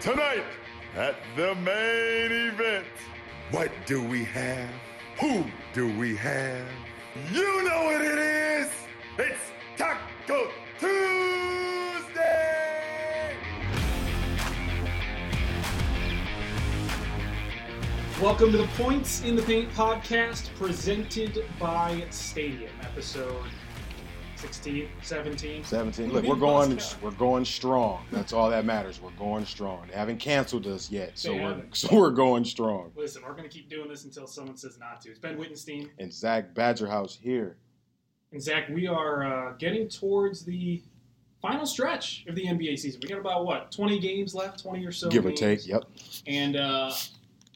Tonight at the main event, what do we have? Who do we have? You know what it is! It's Taco Tuesday! Welcome to the Points in the Paint podcast presented by Stadium, episode 16, 17. 17. Look, we're going we're going strong. That's all that matters. We're going strong. They haven't canceled us yet, so we're so we're going strong. Listen, we're going to keep doing this until someone says not to. It's Ben Wittenstein. And Zach Badgerhouse here. And Zach, we are uh, getting towards the final stretch of the NBA season. We got about, what, 20 games left? 20 or so give or take. Yep. And uh,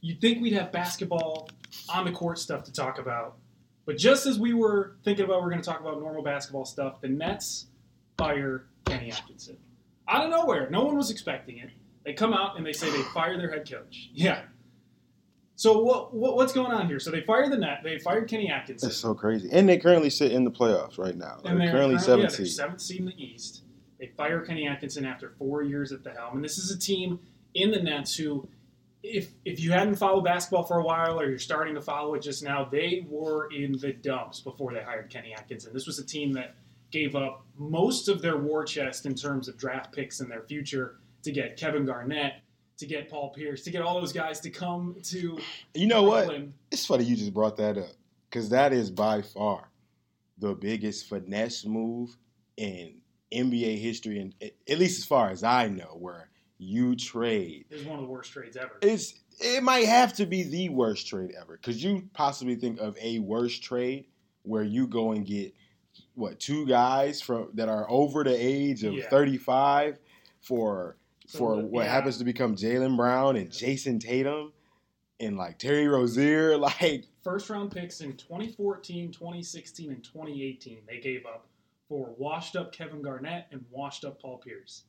you'd think we'd have basketball on the court stuff to talk about. But just as we were thinking about we're going to talk about normal basketball stuff, the Nets fire Kenny Atkinson. Out of nowhere. No one was expecting it. They come out and they say they fire their head coach. Yeah. So what, what what's going on here? So they fired the net. They fired Kenny Atkinson. That's so crazy. And they currently sit in the playoffs right now. They're, And they're currently yeah, seventh they're seed. seventh seed in the East. They fire Kenny Atkinson after four years at the helm, and this is a team in the Nets who, if if you hadn't followed basketball for a while or you're starting to follow it just now, they were in the dumps before they hired Kenny Atkinson. This was a team that gave up most of their war chest in terms of draft picks in their future to get Kevin Garnett, to get Paul Pierce, to get all those guys to come to You know what? It's funny you just brought that up because that is by far the biggest finesse move in NBA history, and at least as far as I know, where you trade It's one of the worst trades ever. it's it might have to be the worst trade ever. Could you possibly think of a worse trade where you go and get what two guys from that are over the age of Yeah. 35 for So, for uh, what yeah. happens to become Jaylen Brown and Jayson Tatum and like Terry Rozier like first round picks in 2014, 2016, and 2018 they gave up for washed up Kevin Garnett and washed up Paul Pierce.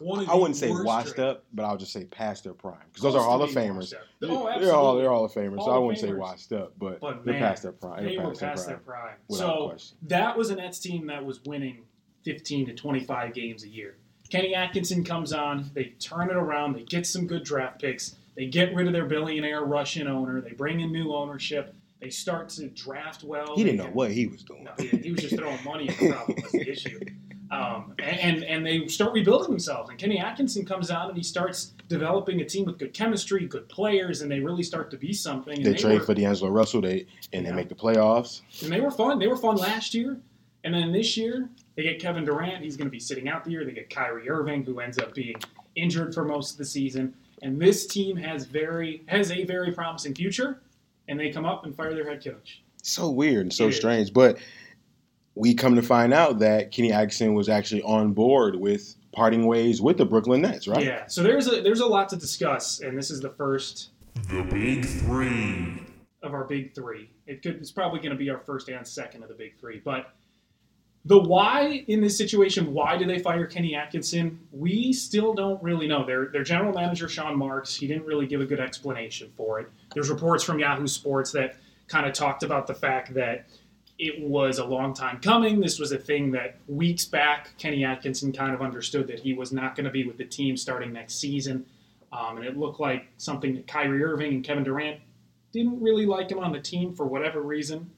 One of I wouldn't say worst washed trades. up, but I'll just say past their prime because those are to Hall of Famers. washed up. They're- Oh, they're all absolutely. they're Hall of Famers, so I wouldn't say Famers. washed up, but, But they're man, past their prime. They were past their past their prime. prime. So question. that was a Nets team that was winning 15 to 25 games a year. Kenny Atkinson comes on, they turn it around, they get some good draft picks, they get rid of their billionaire Russian owner, they bring in new ownership, they start to draft well. He didn't They know get- what he was doing. No, he, he was just throwing money at the problem was the issue. Um, and, and and they start rebuilding themselves. And Kenny Atkinson comes out and he starts developing a team with good chemistry, good players, and they really start to be something. And They trade were, for D'Angelo Russell, they and Yeah. they make the playoffs. and they were fun. They were fun last year, and then this year they get Kevin Durant. He's going to be sitting out the year. They get Kyrie Irving, who ends up being injured for most of the season. And this team has very has a very promising future. And they come up and fire their head coach. So weird and so It is. strange. But we come to find out that Kenny Atkinson was actually on board with parting ways with the Brooklyn Nets, right? Yeah. So there's a there's a lot to discuss, and this is the first The Big Three. of our big three. It could, it's probably going to be our first and second of the big three. But the why in this situation, why did they fire Kenny Atkinson? We still don't really know. Their their general manager Sean Marks, he didn't really give a good explanation for it. There's reports from Yahoo Sports that kind of talked about the fact that it was a long time coming. This was a thing that weeks back Kenny Atkinson kind of understood that he was not going to be with the team starting next season. Um, and it looked like something that Kyrie Irving and Kevin Durant didn't really like him on the team for whatever reason.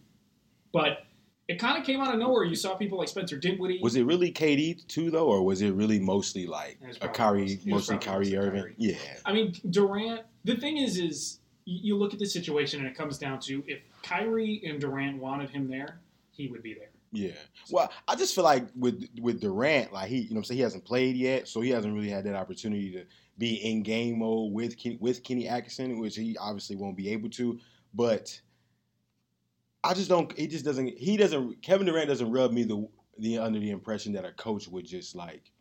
But it kind of came out of nowhere. You saw people like Spencer Dinwiddie. Was it really KD too though, or was it really mostly like a Kyrie, mostly- mostly Kyrie Irving? Kyrie. Yeah, I mean, Durant. The thing is, is you, look at the situation and it comes down to if Kyrie and Durant wanted him there, he would be there. yeah. Well, I just feel like with with Durant, like he, you know, I'm saying he hasn't played yet, so he hasn't really had that opportunity to be in game mode with with Kenny Atkinson, which he obviously won't be able to. But I just don't. He just doesn't. He doesn't. Kevin Durant doesn't rub me the the under the impression that a coach would just like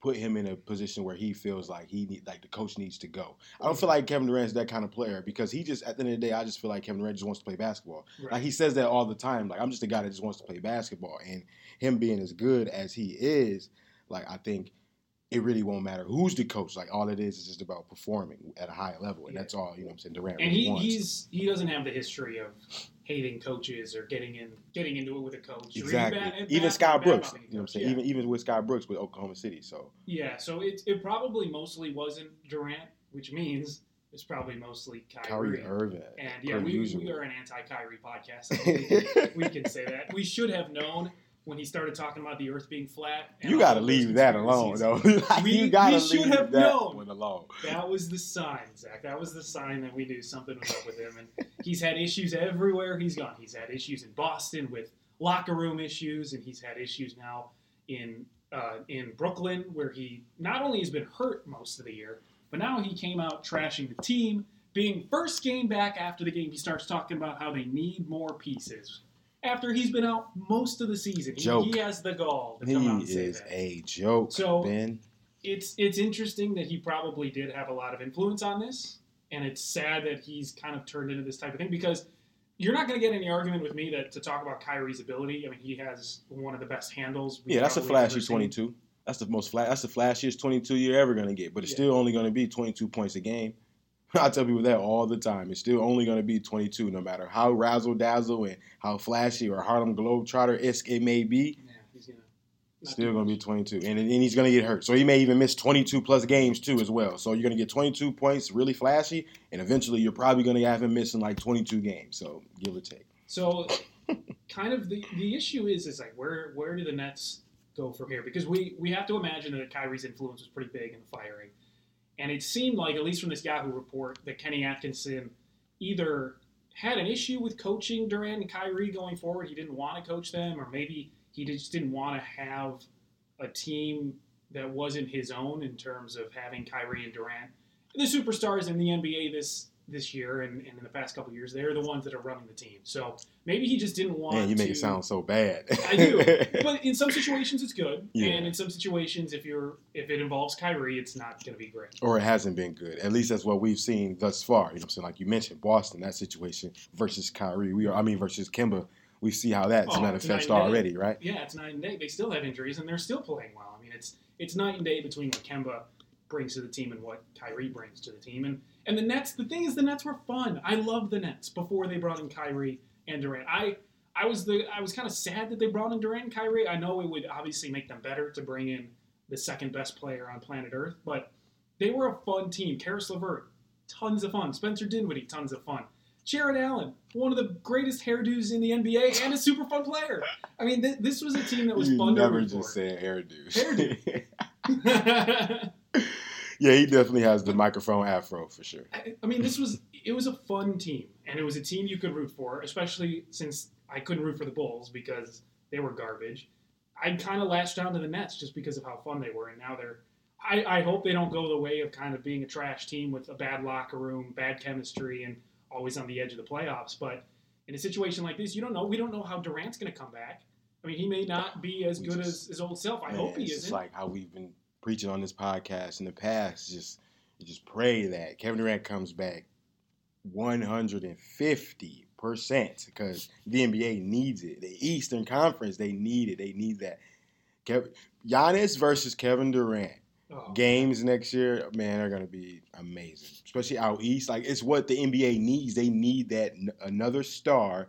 put him in a position where he feels like he need like the coach needs to go. I don't feel mm-hmm. like Kevin Durant's that kind of player because he just at the end of the day, I just feel like Kevin Durant just wants to play basketball. Like he says that all the time. Like I'm just a guy that just wants to play basketball, and him being as good as he is, like I think it really won't matter who's the coach. Like all it is is just about performing at a high level, and Yeah. that's all you know. what I'm saying Durant and really he, wants. he's he doesn't have the history of hating coaches or getting in getting into it with a coach. Exactly. bad- even bad- Scott bad Brooks, you know what I'm saying? Yeah. Even even with Scott Brooks with Oklahoma City. So Yeah, so it, it probably mostly wasn't Durant, which means it's probably mostly Kyrie. Kyrie Irving. And yeah, we, usual. we are an anti-Kyrie podcast. I think we, can, we can say that. We should have known when he started talking about the Earth being flat. and You got to leave that alone, though. Like, We- you got to should leave have that known. one alone. That was the sign, Zach. That was the sign that we knew something was up with him. And he's had issues everywhere he's gone. He's had issues in Boston with locker room issues, and he's had issues now in uh, in Brooklyn, where he not only has been hurt most of the year, but now he came out trashing the team. Being first game back after the game, he starts talking about how they need more pieces. After he's been out most of the season, he, Joke. he has the gall to He come out and say is that a joke, So- Ben. it's it's interesting that he probably did have a lot of influence on this, and it's sad that he's kind of turned into this type of thing because you're not going to get any argument with me that to talk about Kyrie's ability. I mean, he has one of the best handles. Yeah, that's a flashy 22. That's the most flat. That's the flashiest 22 you're ever gonna get. But it's Yeah. still only gonna be 22 points a game. I tell people that all the time. It's still only gonna be 22, no matter how razzle dazzle and how flashy or Harlem Globetrotter esque it may be. Yeah, he's gonna. Still gonna be 22, and and he's gonna get hurt. So he may even miss 22 plus games too as well. So you're gonna get 22 points, really flashy, and eventually you're probably gonna have him missing like 22 games. So give or take. So, kind of the the issue is is like where where do the Nets go from here? Because we we have to imagine that Kyrie's influence was pretty big in the firing, and it seemed like at least from this Yahoo report that Kenny Atkinson either had an issue with coaching Durant and Kyrie going forward. He didn't want to coach them, or maybe he just didn't want to have a team that wasn't his own in terms of having Kyrie and Durant, the superstars in the NBA this this year and, and in the past couple of years. They're the ones that are running the team. So maybe he just didn't want. Man, you make to, it sound so bad. I do, but in some situations it's good, Yeah. and in some situations, if you're if it involves Kyrie, it's not going to be great. or it hasn't been good. At least that's what we've seen thus far. You know what I'm saying? Like you mentioned, Boston, that situation versus Kyrie. We are, I mean, versus Kemba. We see how that's Oh, manifest and day. already, right? Yeah, it's night and day. They still have injuries, and they're still playing well. I mean, it's it's night and day between what Kemba brings to the team and what Kyrie brings to the team. And and the Nets, the thing is, the Nets were fun. I loved the Nets before they brought in Kyrie and Durant. I I was the I was kind of sad that they brought in Durant and Kyrie. I know it would obviously make them better to bring in the second best player on planet Earth, but they were a fun team. Caris LeVert, tons of fun. Spencer Dinwiddie, tons of fun. Jarrett Allen, one of the greatest hairdos in the NBA and a super fun player. I mean, th- this was a team that was you fun to never root just for. said hairdo. Hairdo. yeah, he definitely has the microphone afro for sure. I, I mean, this was it was a fun team, and it was a team you could root for, especially since I couldn't root for the Bulls because they were garbage. I kind of latched on to the Nets just because of how fun they were, and now they're. I, I hope they don't go the way of kind of being a trash team with a bad locker room, bad chemistry, and always on the edge of the playoffs. But in a situation like this, you don't know. We don't know how Durant's going to come back. I mean, he may not be as We good just- as his old self. I Man, hope he it's isn't. like how we've been preaching on this podcast in the past. Just, just pray that Kevin Durant comes back 150 percent because the NBA needs it. The Eastern Conference, they need it. They need that. Kev- Giannis versus Kevin Durant. Oh. games next year, man, are gonna be amazing. Especially out east, like it's what the NBA needs. They need that n- another star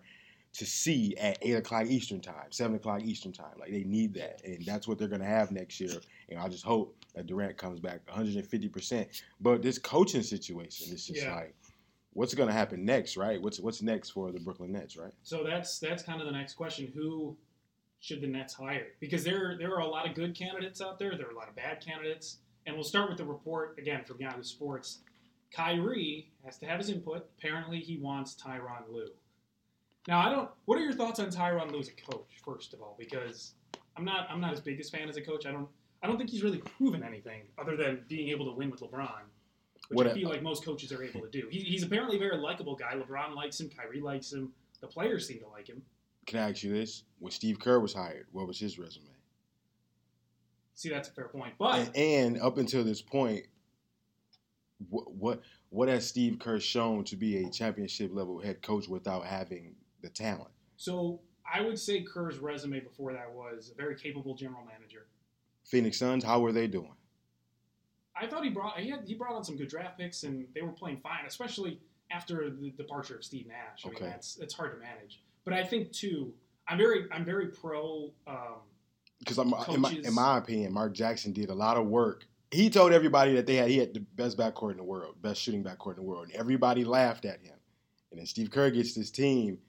to see at eight o'clock Eastern time, seven o'clock Eastern time. Like they need that, and that's what they're gonna have next year. And I just hope that Durant comes back 150 percent. But this coaching situation, it's just Yeah. like, what's going to happen next, right? What's what's next for the Brooklyn Nets, right? So that's that's kind of the next question. Who should the Nets hire? Because there there are a lot of good candidates out there. There are a lot of bad candidates. And we'll start with the report again from Yahoo Sports. Kyrie has to have his input. Apparently, he wants Tyronn Lue. Now, I don't. What are your thoughts on Tyronn Lue as a coach? First of all, because I'm not I'm not as big as fan as a coach. I don't I don't think he's really proven anything other than being able to win with LeBron, which What I a- feel like most coaches are able to do. He, he's apparently a very likable guy. LeBron likes him. Kyrie likes him. The players seem to like him. Can I ask you this? When Steve Kerr was hired, what was his resume? See, that's a fair point. But And, and up until this point, what what what has Steve Kerr shown to be a championship level head coach without having the talent? so I would say Kerr's resume before that was a very capable general manager. Phoenix Suns, how were they doing? I thought he brought he had he brought on some good draft picks and they were playing fine, especially after the departure of Steve Nash. I mean, that's it's hard to manage. But I think too, I'm very I'm very pro. Um, Because in my, in my opinion, Mark Jackson did a lot of work. He told everybody that they had he had the best backcourt in the world, best shooting backcourt in the world, and everybody laughed at him. And then Steve Kerr gets this team,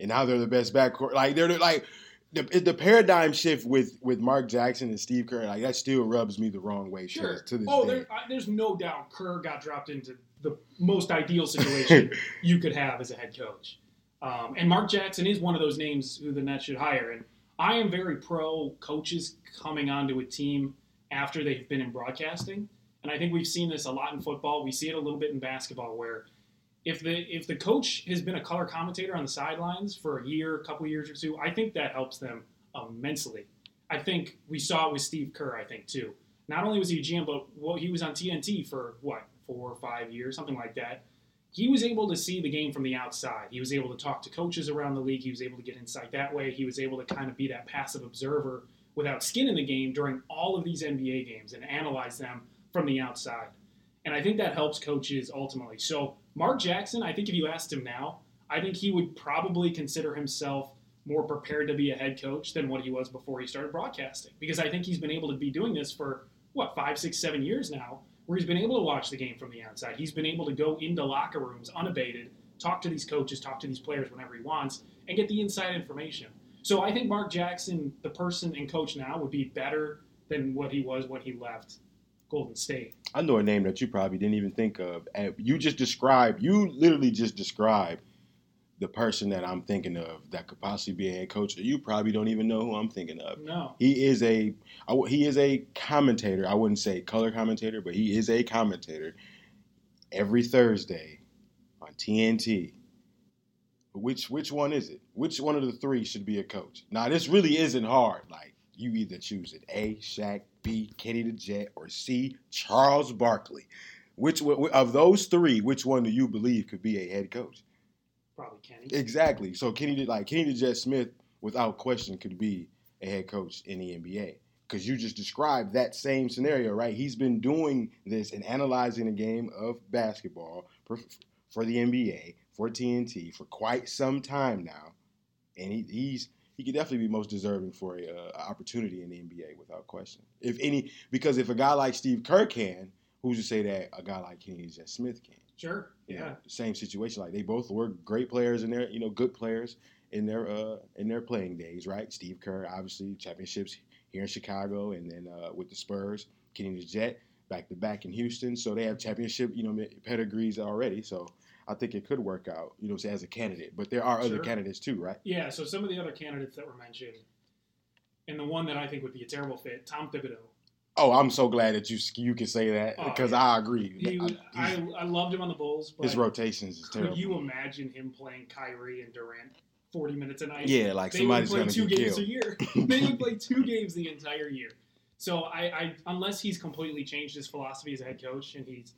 and now they're the best backcourt. Like they're the- like the, the paradigm shift with with Mark Jackson and Steve Kerr. Like that still rubs me the wrong way. to Sure. this- to this oh, there, I, there's no doubt Kerr got dropped into the most ideal situation you could have as a head coach. Um, and Mark Jackson is one of those names who the Nets should hire. And I am very pro coaches coming onto a team after they've been in broadcasting. And I think we've seen this a lot in football. We see it a little bit in basketball where if the if the coach has been a color commentator on the sidelines for a year, a couple years or two, I think that helps them um, immensely. I think we saw it with Steve Kerr, I think, too. Not only was he a GM, but well, he was on TNT for what, four or five years, something like that. He was able to see the game from the outside. He was able to talk to coaches around the league. He was able to get insight that way. He was able to kind of be that passive observer without skin in the game during all of these NBA games and analyze them from the outside. And I think that helps coaches ultimately. So, Mark Jackson, I think if you asked him now, I think he would probably consider himself more prepared to be a head coach than what he was before he started broadcasting. Because I think he's been able to be doing this for, what, five, six, seven years now, where he's been able to watch the game from the outside. He's been able to go into locker rooms unabated, talk to these coaches, talk to these players whenever he wants, and get the inside information. So I think Mark Jackson, the person and coach now, would be better than what he was when he left Golden State. I know a name that you probably didn't even think of. And you just described, you literally just described the person that I'm thinking of that could possibly be a head coach. You probably don't even know who I'm thinking of. No. He is a he is a commentator. I wouldn't say color commentator, but he is a commentator every Thursday on TNT. Which which one is it? Which one of the three should be a coach? Now this really isn't hard. Like you either choose it: A. Shaq, B. Kenny the Jet, or C. Charles Barkley. Which of those three? Which one do you believe could be a head coach? Probably Kenny. Exactly. So Kenny did like Kenny the Jet Smith, without question, could be a head coach in the NBA. Because you just described that same scenario, right? He's been doing this and analyzing the game of basketball for, for the NBA, for TNT, for quite some time now, and he, he's he could definitely be most deserving for a uh, opportunity in the NBA without question. If any, because if a guy like Steve Kerr can, who's to say that a guy like Kenny Jet Smith can? Sure. you Yeah. know, same situation. Like they both were great players in their, you know, good players in their uh in their playing days, right? Steve Kerr, obviously championships here in Chicago, and then uh, with the Spurs, Kenny the Jet, back to back in Houston. So they have championship, you know, pedigrees already. So I think it could work out, you know, as a candidate. But there are other candidates too, right? Yeah, so some of the other candidates that were mentioned, and the one that I think would be a terrible fit, Tom Thibodeau. Oh, I'm so glad that you you can say that Oh, because yeah. I agree. He, I- I, I loved him on the Bulls, but his rotations is could terrible. you imagine him playing Kyrie and Durant 40 minutes a night? yeah, like they somebody's gonna play two games killed. a year. they would play two games the entire year. So I, I, unless he's completely changed his philosophy as a head coach and he's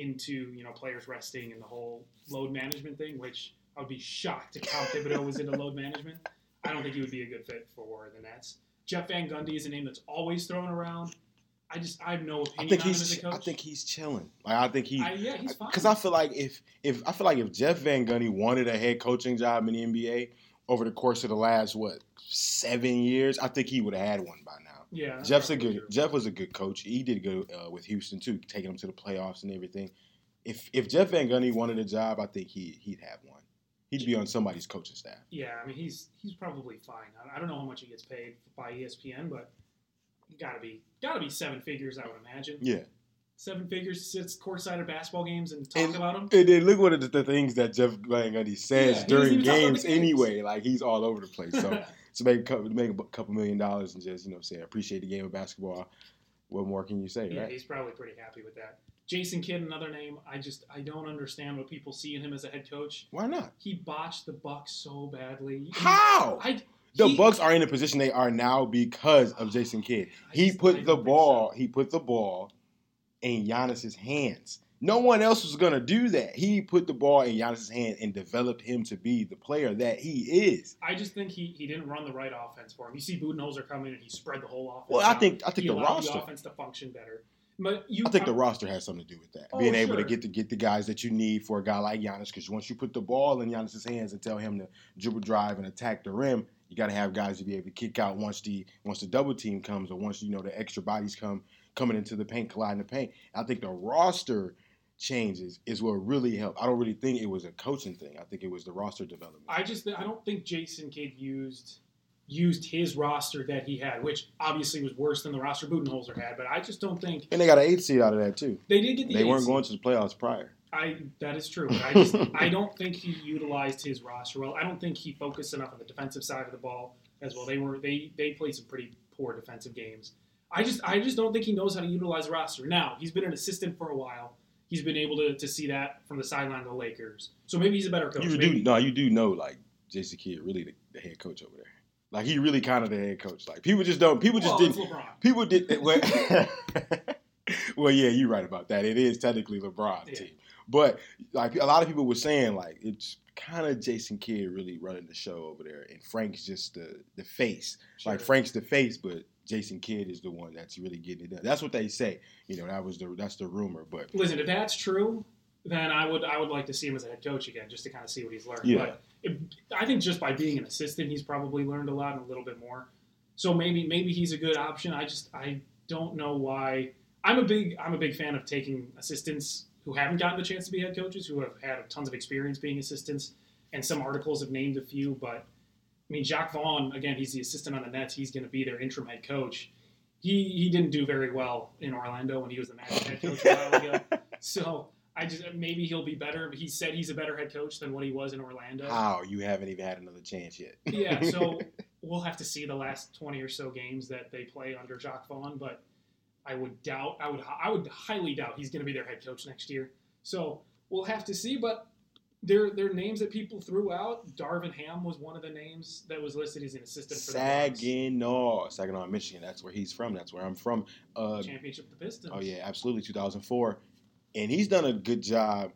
into you know players resting and the whole load management thing, which I would be shocked if Tom Thibodeau was into load management. I don't think he would be a good fit for the Nets. Jeff Van Gundy is a name that's always thrown around. I just I have no opinion I think on him as he's a coach. I think he's chilling. Like I think he I- yeah, he's fine. Because I feel like if if I feel like if Jeff Van Gundy wanted a head coaching job in the NBA over the course of the last what seven years, I think he would have had one by now. Yeah, Jeff's a good. Jeff was a good coach. He did good uh, with Houston too, taking them to the playoffs and everything. if if Jeff Van Gundy wanted a job, I think he he'd have one. He'd be on somebody's coaching staff. Yeah, I mean he's he's probably fine. I- I don't know how much he gets paid by ESPN, but gotta be gotta be seven figures, I would imagine. Yeah. Seven figures sits courtside at basketball games and talk And- about them. And then look what the, the things that Jeff Van Gundy says Yeah, during even talk about games, games. anyway. Like he's all over the place. So to make a couple, make a couple million dollars and just you know say appreciate the game of basketball. What more can you say, Yeah, right? he's probably pretty happy with that. Jason Kidd, another name. I just I don't understand what people see in him as a head coach. Why not? He botched the Bucks so badly. How? I The he- Bucks are in the position they are now because of Jason Kidd. I He just- put don't the ball. so. He put the ball in Giannis's hands. No one else was gonna do that. He put the ball in Giannis's hand and developed him to be the player that he is. I just think he, he didn't run the right offense for him. You see Budenholzer come in and he spread the whole offense. Well, I out. think- I think he the roster- the offense to function better. But you, I think the roster has something to do with that. Oh, Being able to get to get the guys that you need for a guy like Giannis, because once you put the ball in Giannis's hands and tell him to dribble drive and attack the rim, you got to have guys to be able to kick out once the once the double team comes or once you know the extra bodies come coming into the paint, colliding the paint. I think the roster changes is what really helped. I don't really think it was a coaching thing. I think it was the roster development. I just I don't think Jason Kidd used used his roster that he had, which obviously was worse than the roster Budenholzer had. But I just don't think and they got an eight seed out of that too. they did get the. They weren't eight going to the playoffs prior. I that is true. But I just I don't think he utilized his roster well. I don't think he focused enough on the defensive side of the ball as well. They were they they played some pretty poor defensive games. I just I just don't think he knows how to utilize roster. Now he's been an assistant for a while. He's been able to, to see that from the sideline of the Lakers. So maybe he's a better coach. You Maybe- do no, you do know like Jason Kidd really the, the head coach over there. Like he really kind of the head coach. Like people just don't. People just well, didn't. LeBron. People did. Well, well, yeah, you're right about that. It is technically LeBron's Yeah. team, but like a lot of people were saying, like it's kind of Jason Kidd really running the show over there, and Frank's just the the face. Like Frank's the face, but Jason Kidd is the one that's really getting it done. That's what they say. You know, that was the that's the rumor, but Listen, if that's true, then I would I would like to see him as a head coach again, just to kind of see what he's learned. Yeah. But if, I think just by being an assistant, he's probably learned a lot and a little bit more. So maybe maybe he's a good option. I just I don't know why. I'm a big I'm a big fan of taking assistants who haven't gotten the chance to be head coaches, who have had tons of experience being assistants, and some articles have named a few. But I mean, Jacque Vaughn again, he's the assistant on the Nets. He's going to be their interim head coach. He he didn't do very well in Orlando when he was the Magic head coach a while ago. So I just maybe he'll be better. He said he's a better head coach than what he was in Orlando. how you haven't even had another chance yet. Yeah, so we'll have to see the last twenty or so games that they play under Jacque Vaughn, but I would doubt. I would. I would highly doubt he's going to be their head coach next year. So we'll have to see. But there, there are names that people threw out. Darvin Ham was one of the names that was listed as an assistant for the Saginaw, Saginaw, Michigan. That's where he's from. That's where I'm from. Uh, championship with the Pistons. Oh yeah, absolutely. 2004, and he's done a good job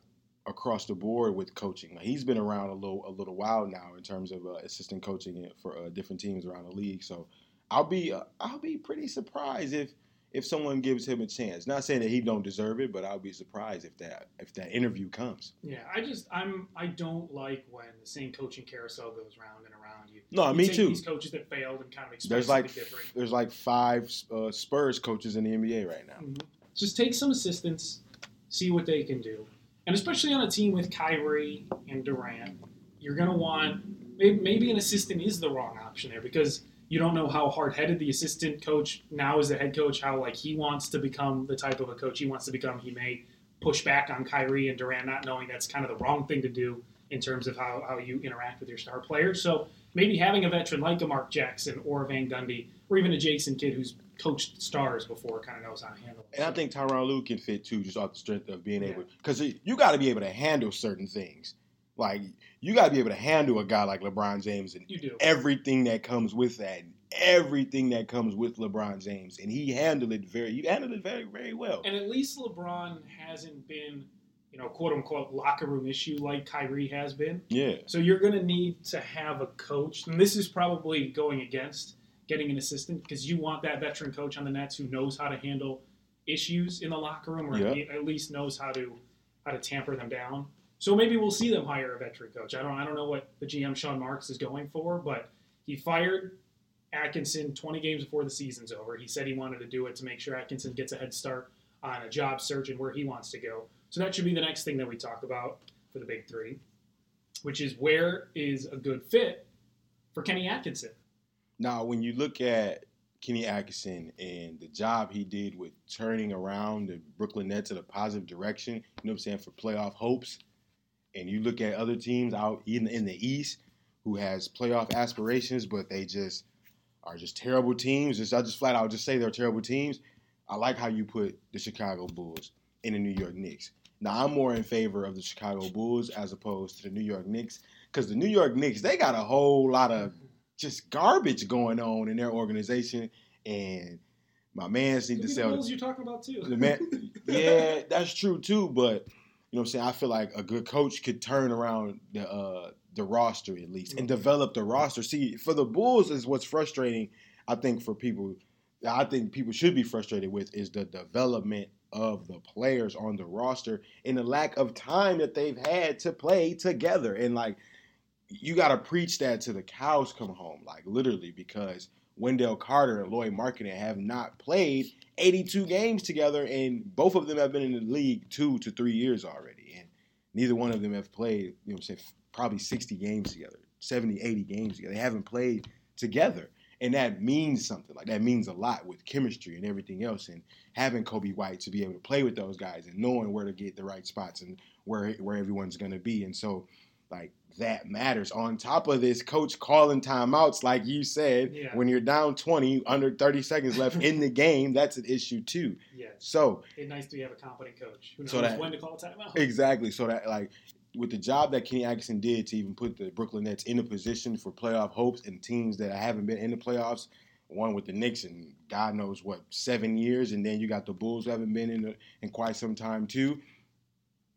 across the board with coaching. Like, he's been around a little a little while now in terms of uh, assistant coaching for uh, different teams around the league. So I'll be uh, I'll be pretty surprised if if someone gives him a chance. Not saying that he don't deserve it, but I'll be surprised if that if that interview comes. Yeah, I just I'm I don't like when the same coaching carousel goes round and around you. No, You me too. These coaches that failed and kind of There's like there's like five uh, Spurs coaches in the NBA right now. Mhm. Just take some assistants, see what they can do, and especially on a team with Kyrie and Durant, you're gonna want maybe, maybe an assistant is the wrong option there because you don't know how hard-headed the assistant coach now is the head coach, how like he wants to become the type of a coach he wants to become. He may push back on Kyrie and Durant, not knowing that's kind of the wrong thing to do in terms of how, how you interact with your star players. So maybe having a veteran like a Mark Jackson or a Van Gundy or even a Jason Kidd who's coached stars before kind of knows how to handle it. And I think Tyronn Lue can fit too, just off the strength of being Yeah. able, because you got to be able to handle certain things. Like you got to be able to handle a guy like LeBron James and everything that comes with that, everything that comes with LeBron James, and he handled it very, he handled it very, very well. And at least LeBron hasn't been, you know, quote unquote locker room issue like Kyrie has been. Yeah, So you're going to need to have a coach, and this is probably going against getting an assistant because you want that veteran coach on the Nets who knows how to handle issues in the locker room, or Yeah. at least knows how to how to tamper them down. So maybe we'll see them hire a veteran coach. I don't I don't know what the GM Sean Marks is going for, but he fired Atkinson 20 games before the season's over. He said he wanted to do it to make sure Atkinson gets a head start on a job search and where he wants to go. So that should be the next thing that we talk about for the big three, which is where is a good fit for Kenny Atkinson. Now, when you look at Kenny Atkinson and the job he did with turning around the Brooklyn Nets in a positive direction, you know what I'm saying, for playoff hopes, and you look at other teams out in, in the East who has playoff aspirations, but they just are just terrible teams. Just I just flat out just say they're terrible teams. I like how you put the Chicago Bulls and the New York Knicks. Now I'm more in favor of the Chicago Bulls as opposed to the New York Knicks because the New York Knicks they got a whole lot of just garbage going on in their organization, and my man's need to be the sell. Bulls you're talking about too. The man, yeah, that's true too. But you know, what I'm saying I feel like a good coach could turn around the uh, the roster at least and develop the roster. See, for the Bulls is what's frustrating. I think for people, I think people should be frustrated with is the development of the players on the roster and the lack of time that they've had to play together. And like, you got to preach that to the cows come home, like literally, because Wendell Carter and Lauri Markkanen have not played 82 games together, and both of them have been in the league two to three years already, and neither one of them have played, you know, what probably 60 games together, 70, 80 games together. They haven't played together, and that means something. Like that means a lot with chemistry and everything else, and having Coby White to be able to play with those guys and knowing where to get the right spots and where where everyone's going to be, and so like that matters. On top of this, coach calling timeouts, like you said, Yeah. when you're down 20, under 30 seconds left in the game, that's an issue too. Yeah. So It's nice to have a competent coach who knows So that- when to call timeout. exactly, so that like with the job that Kenny Atkinson did to even put the Brooklyn Nets in a position for playoff hopes and teams that haven't been in the playoffs, one with the Knicks and God knows what seven years, and then you got the Bulls who haven't been in the, in quite some time too.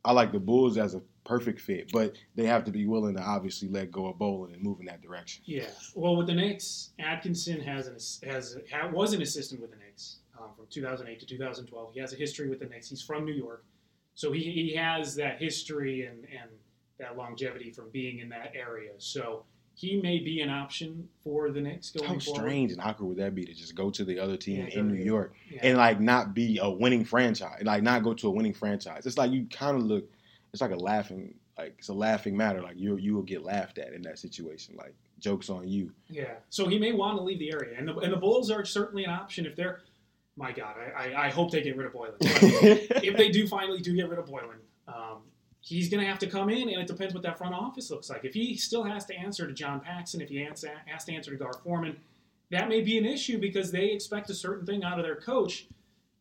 I like the Bulls as a perfect fit, but they have to be willing to obviously let go of Boylen and move in that direction. Yeah. Well, with the Knicks, Atkinson has an has ha- was an assistant with the Knicks um, from 2008 to 2012. He has a history with the Knicks. He's from New York, so he, he has that history and and that longevity from being in that area. So he may be an option for the Knicks going How forward. strange and awkward would that be to just go to the other team Yeah, in New. York Yeah. and like not be a winning franchise, like not go to a winning franchise? It's like you kind of look. It's like a laughing, like it's a laughing matter. Like you you will get laughed at in that situation. Like jokes on you. Yeah, so he may want to leave the area, and the, and the Bulls are certainly an option if they're. My God, I, I, I hope they get rid of Boylen. If they do finally do get rid of Boylen, um, he's going to have to come in, and it depends what that front office looks like. If he still has to answer to John Paxson, if he has to, has to answer to Gar Forman, that may be an issue because they expect a certain thing out of their coach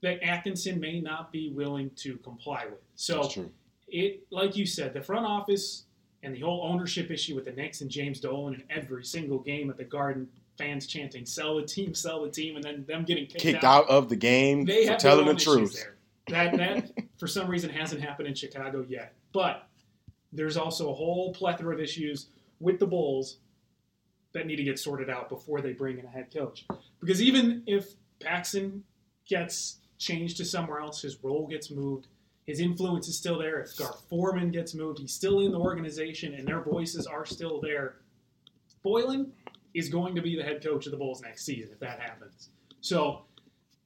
that Atkinson may not be willing to comply with. So That's true. It, like you said, the front office and the whole ownership issue with the Knicks and James Dolan in every single game at the Garden, fans chanting "sell the team, sell the team," and then them getting kicked, Kicked out of the game They for telling the truth. there. That that for some reason hasn't happened in Chicago yet, but there's also a whole plethora of issues with the Bulls that need to get sorted out before they bring in a head coach. Because even if Paxson gets changed to somewhere else, his role gets moved, his influence is still there. If Gar Forman gets moved, he's still in the organization and their voices are still there. Boylen is going to be the head coach of the Bulls next season if that happens. So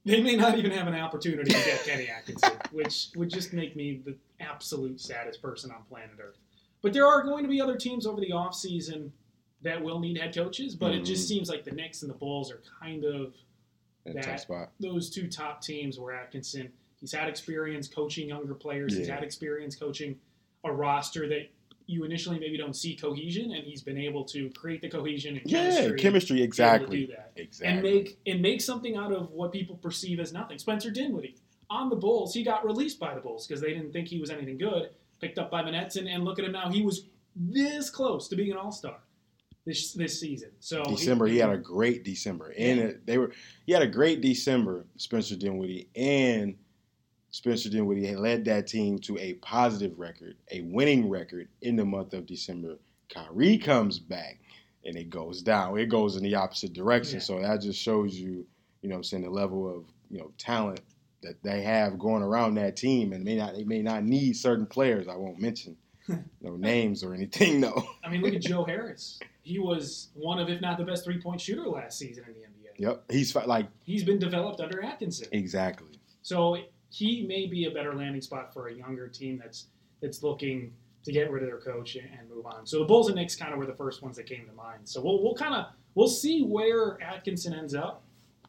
they may not even have an opportunity to get Kenny Atkinson, which would just make me the absolute saddest person on planet Earth. But there are going to be other teams over the offseason that will need head coaches, but it just Mhm. seems like the Knicks and the Bulls are kind of In a tough that- spot. those two top teams where Atkinson, he's had experience coaching younger players, he's had experience coaching a roster that you initially maybe don't see cohesion, and he's been able to create the cohesion and Yeah, chemistry, chemistry be able to exactly. do that. Exactly. and make and make something out of what people perceive as nothing. Spencer Dinwiddie on the Bulls, he got released by the Bulls because they didn't think he was anything good. Picked up by the Nets, and, and look at him now. He was this close to being an All Star this this season. So December, he had a great December, and Yeah. it, they were he had a great December. Spencer Dinwiddie and Spencer Dinwiddie led that team to a positive record, a winning record in the month of December. Kyrie comes back, and it goes down. It goes in the opposite direction. Yeah. So that just shows you, you know, I'm saying the level of you know talent that they have going around that team, and may not they may not need certain players. I won't mention no names or anything though. I mean, look at Joe Harris. He was one of, if not the best three point shooter last season in the NBA. Yep, he's like He's been developed under Atkinson. exactly. So he may be a better landing spot for a younger team that's that's looking to get rid of their coach and, move on. So the Bulls and Knicks kind of were the first ones that came to mind. So we'll we'll kind of we'll see where Atkinson ends up,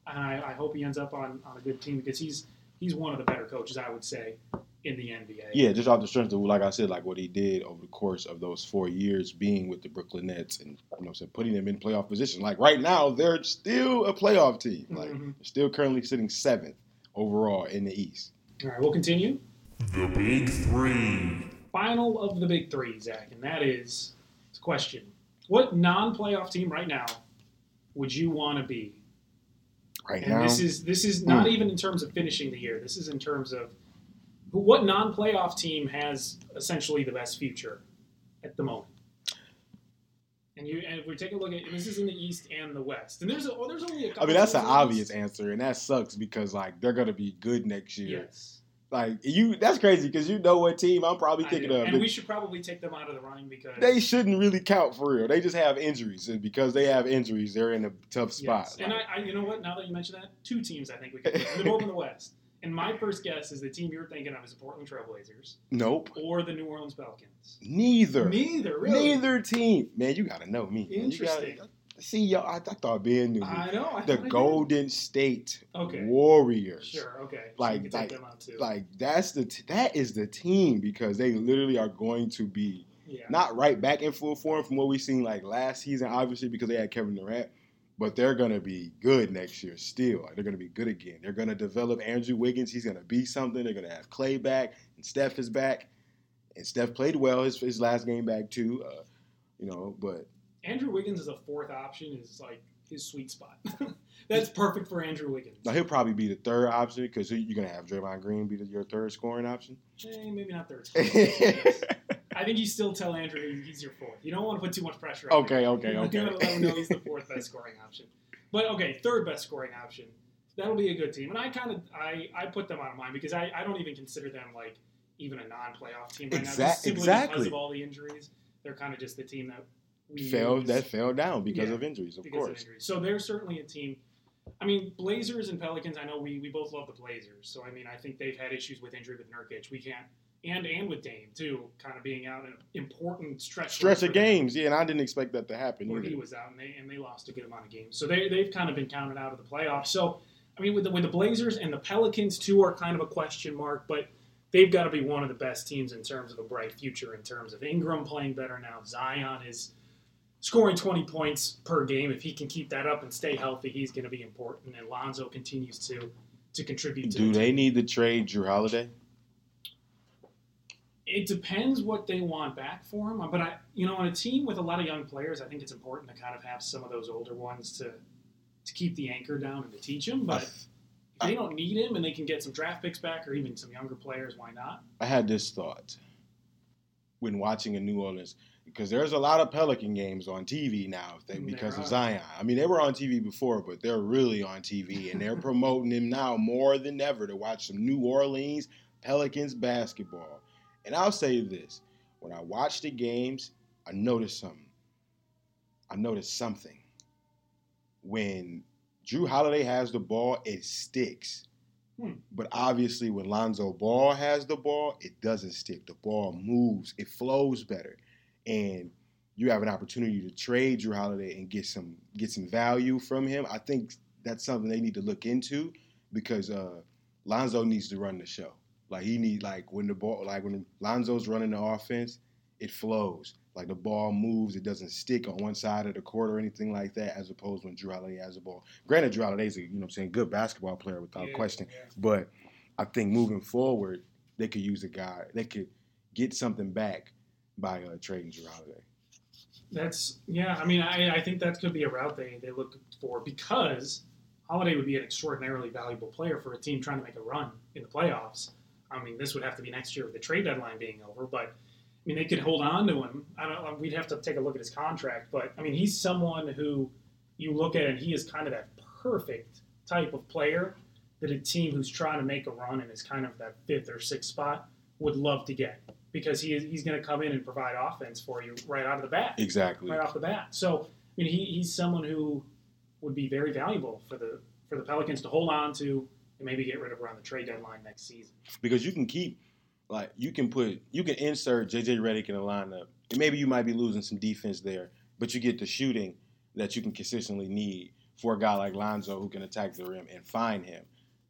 and I, I hope he ends up on, on a good team because he's he's one of the better coaches I would say in the NBA. Yeah, just off the strength of like I said, like what he did over the course of those four years being with the Brooklyn Nets and you know, so putting them in playoff position. Like right now, they're still a playoff team. Like Mhm. they're still currently sitting seventh overall in the East. All right, we'll continue. The Big Three. Final of the big three, Zach, and that is the question: What non-playoff team right now would you want to be? Right And now, this is this is not Hmm. even in terms of finishing the year. This is in terms of what non-playoff team has essentially the best future at the moment. And you and if we take a look at and this is in the East and the West, and there's a, oh, there's only a couple. I mean, that's an teams in the obvious answer, and that sucks because like they're gonna be good next year. Yes, Like you, that's crazy because you know what team I'm probably thinking of. and we should probably take them out of the running because they shouldn't really count for real. They just have injuries, and because they have injuries, they're in a tough spot. Yes. And I, I, you know what? Now that you mention that, two teams I think we could. They're both in the West. And my first guess is the team you're thinking of is the Portland Trailblazers nope, or the New Orleans Pelicans. neither. Neither, really. Neither team. Man, you gotta know me. You gotta- Interesting. see, y'all. I, I thought Ben knew me. I know. I the I did. Golden State Okay. Warriors. Sure. Okay. Like- like- take them out too. Like that's the t- that is the team because they literally are going to be yeah. not right back in full form from what we seen like last season, obviously because they had Kevin Durant. But they're gonna be good next year still. They're gonna be good again. They're gonna develop Andrew Wiggins. He's gonna be something. They're gonna have Clay back and Steph is back. And Steph played well his, his last game back too. Uh, you know, but Andrew Wiggins as a fourth option is like his sweet spot. That's perfect for Andrew Wiggins. now he'll probably be the third option because you're gonna have Draymond Green be the, your third scoring option. Eh, maybe not third. I think you still tell Andrew he's your fourth. You don't want to put too much pressure on him. okay, You okay. want to let him know he's the fourth best scoring option. But okay, third best scoring option. That'll be a good team. And I kind of I, I put them out of mind because I, I don't even consider them like even a non-playoff team right now. Just simply exactly. because of all the injuries. They're kind of just the team that we Fell use that fell down because Yeah, of injuries, of because of course. injuries. So they're certainly a team. I mean, Blazers and Pelicans. I know we, we both love the Blazers. So I mean, I think they've had issues with injury with Nurkic. We can't and and with Dame too, kind of being out in important stretch Stretch of them games, yeah, and I didn't expect that to happen where either. he was out, and they and they lost a good amount of games. So they they've kind of been counted out of the playoffs. So I mean, with the with the Blazers and the Pelicans too are kind of a question mark, but they've got to be one of the best teams in terms of a bright future. In terms of Ingram playing better now, Zion is scoring 20 points per game. If he can keep that up and stay healthy, he's going to be important. And Lonzo continues to to contribute to. Do the they team. need to trade Jrue Holiday? It depends what they want back for him, but I, you know, on a team with a lot of young players, I think it's important to kind of have some of those older ones to to keep the anchor down and to teach them. But if they don't need him and they can get some draft picks back or even some younger players, why not? I had this thought when watching in New Orleans because there's a lot of Pelican games on TV now they, mm, because of Zion. I mean, they were on TV before, but they're really on TV and they're promoting him now more than ever to watch some New Orleans Pelicans basketball. And I'll say this when I watch the games, I notice something. I notice something. When Jrue Holiday has the ball, it sticks. Hmm. But obviously, when Lonzo Ball has the ball, it doesn't stick. The ball moves, it flows better, and you have an opportunity to trade Jrue Holiday and get some get some value from him. I think that's something they need to look into because uh, Lonzo needs to run the show. Like he need like when the ball like when Lonzo's running the offense, it flows. Like the ball moves, it doesn't stick on one side of the court or anything like that, as opposed when Jrue Holiday has the ball. Granted, Jrue Holiday's a you know what I'm saying good basketball player without Yeah, question. yeah. But I think moving forward, they could use a guy. They could get something back by uh, trading Holiday. That's yeah. I mean, I, I think that could be a route they they look for because Holiday would be an extraordinarily valuable player for a team trying to make a run in the playoffs. I mean, this would have to be next year with the trade deadline being over, but I mean, they could hold on to him. I don't. We'd have to take a look at his contract, but I mean, he's someone who you look at and he is kind of that perfect type of player that a team who's trying to make a run and is kind of that fifth or sixth spot would love to get because he is, he's going to come in and provide offense for you right out of the bat Exactly. right off the bat. So I mean, he, he's someone who would be very valuable for the for the Pelicans to hold on to and maybe get rid of around the trade deadline next season. because you can keep like you can put you can insert JJ Redick in the lineup, and maybe you might be losing some defense there, but you get the shooting that you can consistently need for a guy like Lonzo who can attack the rim and find him.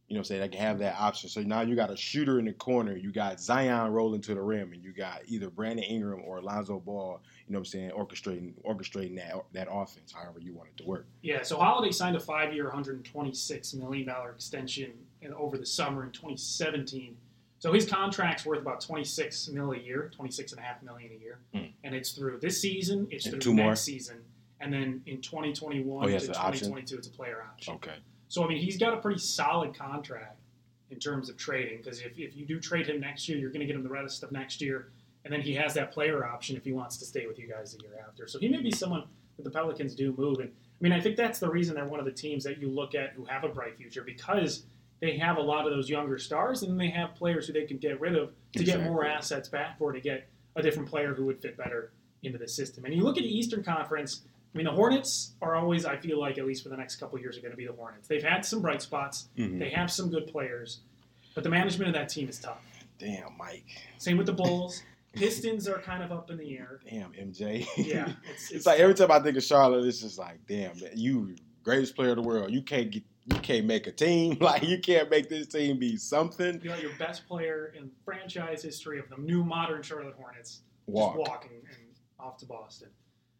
You know, what I'm saying they can have that option. So now you got a shooter in the corner, you got Zion rolling to the rim, and you got either Brandon Ingram or Lonzo Ball. You know, what I'm saying orchestrating orchestrating that that offense, however you want it to work. Yeah, so Holiday signed a five-year, $126 million extension over the summer in 2017. So his contract's worth about 26 mil a year, 26 and a half million a year, Hmm. and it's through this season, it's And through next more? season, and then in 2021 Oh, to has an option? 2022, it's a player option. Okay. So I mean, he's got a pretty solid contract in terms of trading because if, if you do trade him next year, you're going to get him the rest of next year, and then he has that player option if he wants to stay with you guys the year after. So he may be someone that the Pelicans do move, and I mean, I think that's the reason they're one of the teams that you look at who have a bright future because they have a lot of those younger stars, and they have players who they can get rid of to get more assets back or to get a different player who would fit better into the system. And you look at the Eastern Conference. I mean, the Hornets are always, I feel like, at least for the next couple of years, are going to be the Hornets. They've had some bright spots. Mhm. They have some good players, but the management of that team is tough. Damn, Mike. Same with the Bulls. Pistons are kind of up in the air. Damn, MJ. Yeah, it's, it's, like every time I think of Charlotte, it's just like, damn, man, you greatest player in the world. You can't get, you can't make a team. Like you can't make this team be something. you know your best player in franchise history of the new modern Charlotte Hornets Walk. just walking and off to Boston.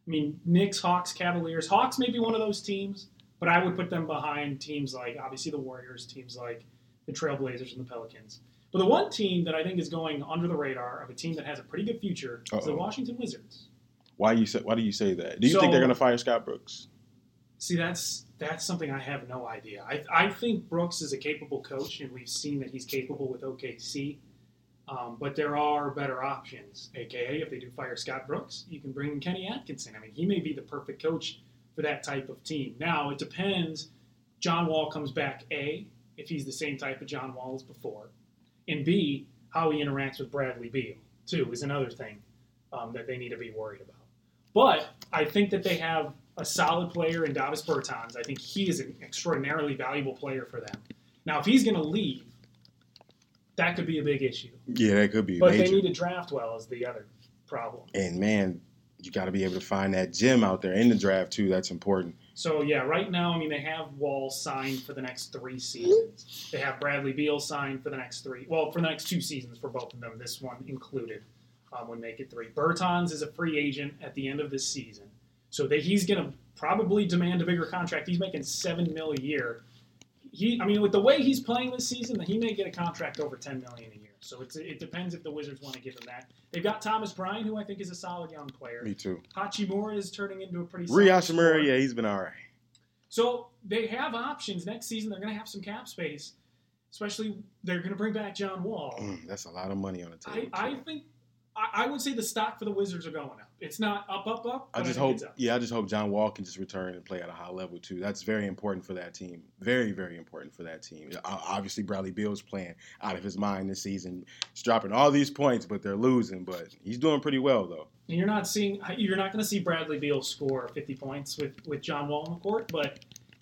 I mean, Knicks, Hawks, Cavaliers. Hawks may be one of those teams, but I would put them behind teams like obviously the Warriors, teams like the Trailblazers and the Pelicans. But the one team that I think is going under the radar of a team that has a pretty good future is the Washington Wizards. Why you say? Why do you say that? Do you So- think they're gonna fire Scott Brooks? See, that's that's something I have no idea. I, I think Brooks is a capable coach, and we've seen that he's capable with OKC. Um, but there are better options, aka if they do fire Scott Brooks, you can bring in Kenny Atkinson. I mean, he may be the perfect coach for that type of team. Now it depends. John Wall comes back. A, if he's the same type of John Wall as before, and B, how he interacts with Bradley Beal. Too is another thing um, that they need to be worried about. But I think that they have a solid player in Davis Bertans. I think he is an extraordinarily valuable player for them. Now, if he's going to leave, that could be a big issue. Yeah, that could be But major. they need to draft well is the other problem. and man, you got to be able to find that gem out there in the draft too. That's important. So yeah, right now, I mean, they have Wall signed for the next three seasons. They have Bradley Beal signed for the next three. Well, for the next two seasons for both of them. This one included um, would make it three. Bertans is a free agent at the end of this season, so that he's going to probably demand a bigger contract. He's making seven mil a year. He, I mean, with the way he's playing this season, he may get a contract over ten million a year. So it's, it depends if the Wizards want to give him that. They've got Thomas Bryant, who I think is a solid young player. Me too. Hachimura is turning into a pretty solid Riyad yeah, he's been all right. So they have options next season. They're going to have some cap space, especially they're going to bring back John Wall. Mm, that's a lot of money on the table. I too. think I, I would say the stock for the Wizards are going up. It's not up, up, up. I just think hope, yeah, I just hope John Wall can just return and play at a high level too. That's very important for that team. Very, very important for that team. Obviously, Bradley Beal's playing out of his mind this season. He's dropping all these points, but they're losing. But he's doing pretty well though. And you're not seeing you're not going to see Bradley Beal score 50 points with, with John Wall on the court, but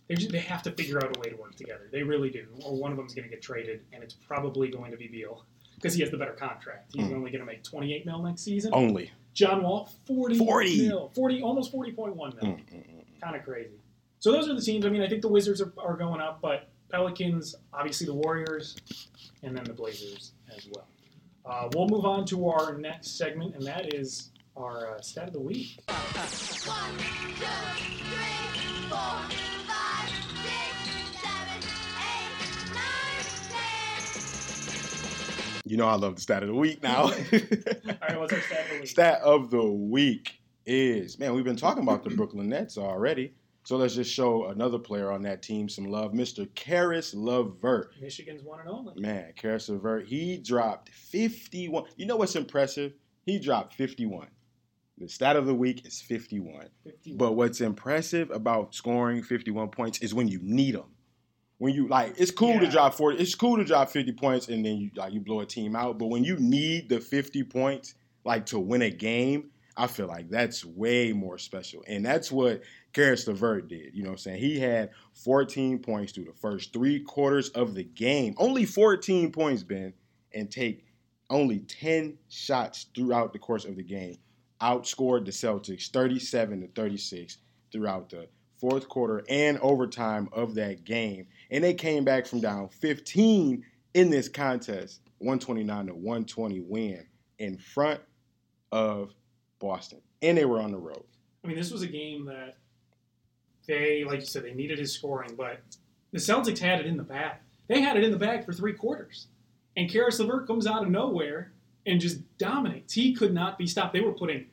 they just, they have to figure out a way to work together. They really do. Or one of them is going to get traded, and it's probably going to be Beal because he has the better contract. He's Mm. only going to make 28 mil next season. Only. John Wall 40, 40. mil, 40 almost 40.1 mil. Mm, mm, mm. kind of crazy. So those are the teams. I mean, I think the Wizards are, are going up, but Pelicans, obviously the Warriors, and then the Blazers as well. Uh, we'll move on to our next segment, and that is our uh, stat of the week. One, two, three, four, You know I love the stat of the week now. All right, what's our stat of the week? Stat of the week is man, we've been talking about the Brooklyn Nets already. So let's just show another player on that team some love, Mr. Caris LeVert. Michigan's one and only. Man, Caris LeVert, he dropped 51. You know what's impressive? He dropped 51. The stat of the week is 51. 51. But what's impressive about scoring 51 points is when you need them. When you like, it's cool to drop 40. It's cool to drop 50 points and then you like you blow a team out. But when you need the 50 points like to win a game, I feel like that's way more special. And that's what Caris LeVert did. You know what I'm saying? He had 14 points through the first three quarters of the game. Only 14 points, Ben, and take only 10 shots throughout the course of the game. Outscored the Celtics 37 to 36 throughout the fourth quarter and overtime of that game. And they came back from down 15 in this contest, 129 to 120 win in front of Boston. And they were on the road. I mean, this was a game that they, like you said, they needed his scoring, but the Celtics had it in the bag. They had it in the bag for three quarters. And Caris LeVert comes out of nowhere and just dominates. He could not be stopped. They were putting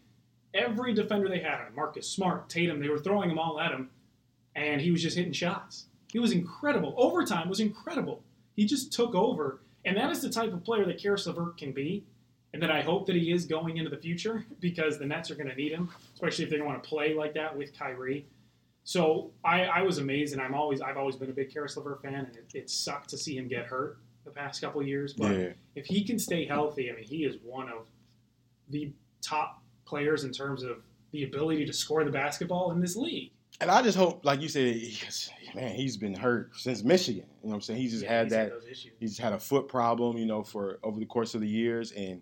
every defender they had on him, Marcus Smart, Tatum, they were throwing them all at him, and he was just hitting shots. He was incredible. Overtime was incredible. He just took over, and that is the type of player that Caris LeVert can be, and that I hope that he is going into the future because the Nets are going to need him, especially if they're going to want to play like that with Kyrie. So I, I was amazed, and I'm always I've always been a big Caris LeVert fan, and it, it sucked to see him get hurt the past couple of years. But Yeah. if he can stay healthy, I mean, he is one of the top players in terms of the ability to score the basketball in this league. And I just hope, like you said, man, he's been hurt since Michigan. You know what I'm saying? He's just Yeah, had he's that. issues. He's had a foot problem, you know, for over the course of the years. And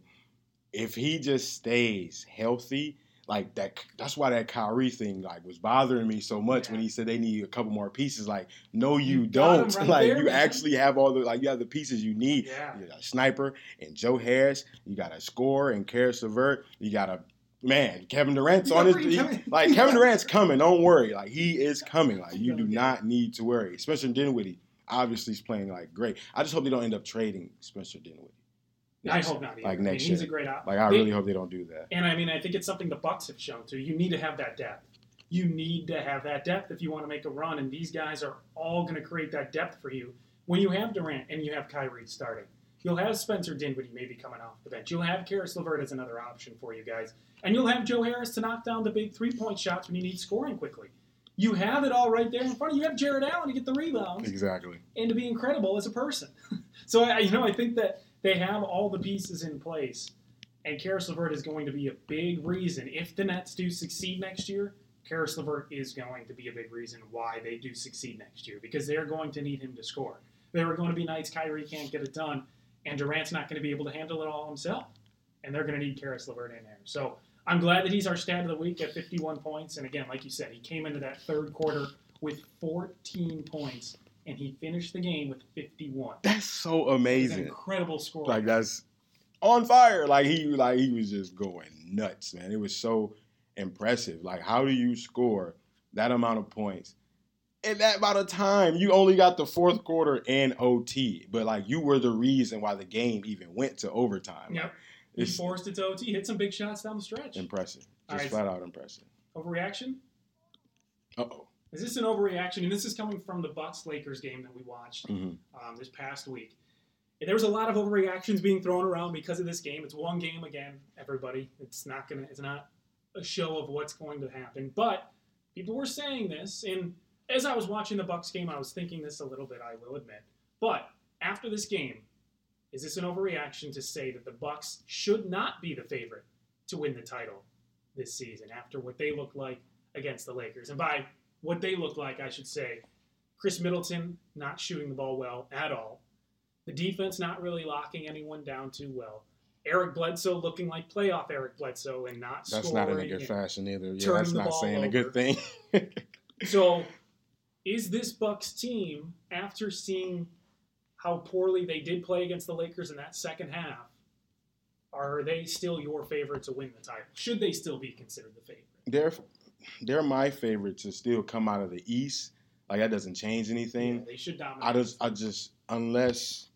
if he just stays healthy, like that, that's why that Kyrie thing like was bothering me so much when he said they need a couple more pieces. Like, no, you, You don't. right like, there, you man. actually have all the like you have the pieces you need. Yeah. You got a sniper and Joe Harris. You got a score and Caris LeVert. You got a man, Kevin Durant's on his he- like Kevin Durant's coming. Don't worry. Like he is coming. Like you do not need to worry. Spencer Dinwiddie obviously is playing like great. I just hope they don't end up trading Spencer Dinwiddie. I hope not. Either. Like I mean, next he's a great op. Like I They- really hope they don't do that. And I mean, I think it's something the Bucks have shown too. You need to have that depth. You need to have that depth if you want to make a run. And these guys are all going to create that depth for you when you have Durant and you have Kyrie starting. You'll have Spencer Dinwiddie maybe coming off the bench. You'll have Caris LeVert as another option for you guys, and you'll have Joe Harris to knock down the big three-point shots when you need scoring quickly. You have it all right there in front of you. You have Jarrett Allen to get the rebounds Exactly. and to be incredible as a person. so I, you know, I think that they have all the pieces in place, and Caris LeVert is going to be a big reason if the Nets do succeed next year. Caris LeVert is going to be a big reason why they do succeed next year because they're going to need him to score. There are going to be nights Kyrie can't get it done, and Durant's not going to be able to handle it all himself, and they're going to need Caris LeVert in there. So I'm glad that he's our stat of the week at 51 points. And again, like you said, he came into that third quarter with 14 points, and he finished the game with 51. That's so amazing. incredible score. Like that's on fire. Like he like he was just going nuts, man. It was so impressive. Like how do you score that amount of points? In that by the time, you only got the fourth quarter and OT, but like you were the reason why the game even went to overtime. Yep. He It's forced it to OT, hit some big shots down the stretch. impressive. Just right. flat out impressive. Overreaction? Uh oh. Is this an overreaction? And this is coming from the Bucks Lakers game that we watched Mhm. um, this past week. There was a lot of overreactions being thrown around because of this game. It's one game again, everybody. It's not gonna. It's not a show of what's going to happen. But people were saying this, and as I was watching the Bucks game, I was thinking this a little bit. I will admit. But after this game, is this an overreaction to say that the Bucks should not be the favorite to win the title this season after what they look like against the Lakers? And by what they look like, I should say, Khris Middleton not shooting the ball well at all. The defense not really locking anyone down too well. Eric Bledsoe looking like playoff Eric Bledsoe and not That's scoring. not in a good fashion either. Yeah, that's not saying a good thing. So, is this Bucks team after seeing how poorly they did play against the Lakers in that second half? Are they still your favorite to win the title? Should they still be considered the favorite? they're they're my favorite to still come out of the East. Like that doesn't change anything. Yeah, they should dominate. I just I just unless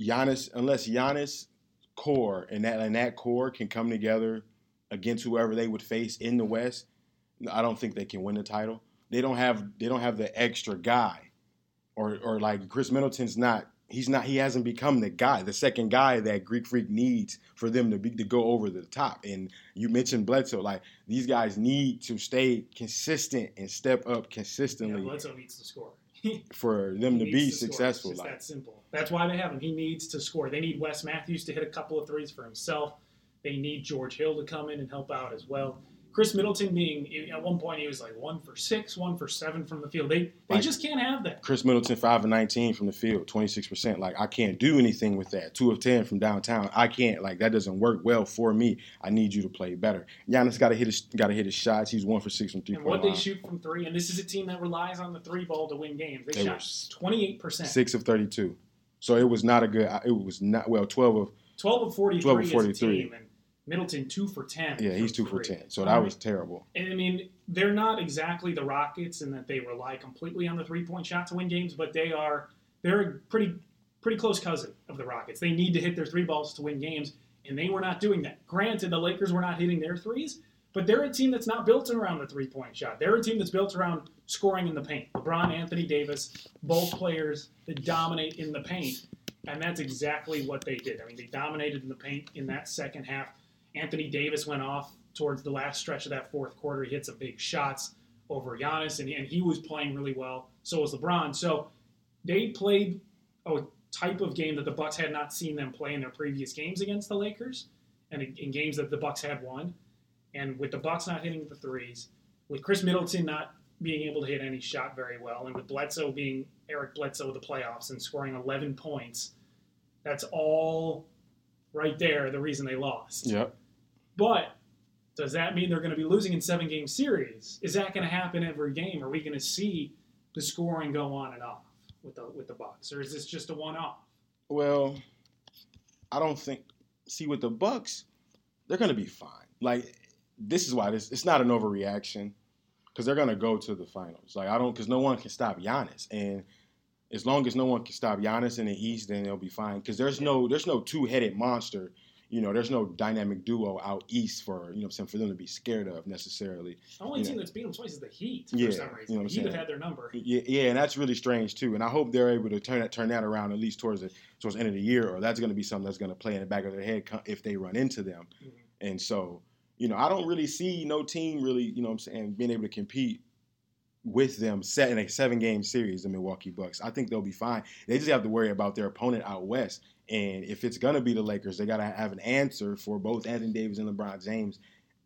Giannis unless Giannis core and that and that core can come together against whoever they would face in the West, I don't think they can win the title. They don't have they don't have the extra guy. Or or like Khris Middleton's not he's not he hasn't become the guy, the second guy that Greek Freak needs for them to be to go over the top. And you mentioned Bledsoe, like these guys need to stay consistent and step up yeah, consistently Bledsoe needs to score. for them to be to successful. It's just Like that simple. That's why they have him. He needs to score. They need Wes Matthews to hit a couple of threes for himself. They need George Hill to come in and help out as well. Khris Middleton being at one point he was like one for six, one for seven from the field. They they Like- just can't have that. Khris Middleton, five and nineteen from the field, twenty six percent. Like I can't do anything with that. Two of ten from downtown. I can't. Like that doesn't work well for me. I need you to play better. Giannis got to hit his got to hit his shots. He's one for six from three And what they shoot from three, and this is a team that relies on the three ball to win games. They, They shot twenty eight percent, Six of thirty two. So it was not a good. It was not well. Twelve of twelve of forty 12 of 43. team, and Middleton two for ten. yeah. He's two for ten. So I that mean, was terrible. And I mean, they're not exactly the Rockets in that they rely completely on the three point shot to win games, but they are they're a pretty pretty close cousin of the Rockets. They need to hit their three balls to win games, and they were not doing that. Granted, the Lakers were not hitting their threes, but they're a team that's not built around the three point shot. They're a team that's built around scoring in the paint. LeBron, Anthony Davis, both players that dominate in the paint. And that's exactly what they did. I mean, they dominated in the paint in that second half. Anthony Davis went off towards the last stretch of that fourth quarter. He hit some big shots over Giannis, and, and he was playing really well. So was LeBron. So they played a type of game that the Bucks had not seen them play in their previous games against the Lakers, and in, games that the Bucks had won. And with the Bucks not hitting the threes, with Khris Middleton not being able to hit any shot very well, and with Bledsoe being Eric Bledsoe of the playoffs and scoring 11 points, that's all right there the reason they lost. Yep. But does that mean they're going to be losing in seven game series? Is that going to happen every game? Are we going to see the scoring go on and off with the with the Bucks, or is this just a one off? Well, I don't think. See, with the Bucks, they're going to be fine. Like this is why this it's not an overreaction because they're going to go to the finals. Like I don't because no one can stop Giannis, and as long as no one can stop Giannis in the East, then they'll be fine. Because there's no there's no two headed monster. You know, there's no dynamic duo out east for you know I'm saying for them to be scared of necessarily. The only Yeah. team that's beat them twice is the Heat for Yeah, some you know the Heat have had their number. Yeah, yeah, and that's really strange too. And I hope they're able to turn that turn that around at least towards the towards the end of the year, or that's going to be something that's going to play in the back of their head if they run into them. Mhm. And so, you know, I don't really see no team really, you know, what I'm saying, being able to compete with them set in a seven game series, the Milwaukee Bucks. I think they'll be fine. They just have to worry about their opponent out west. And if it's gonna be the Lakers, they gotta have an answer for both Anthony Davis and LeBron James.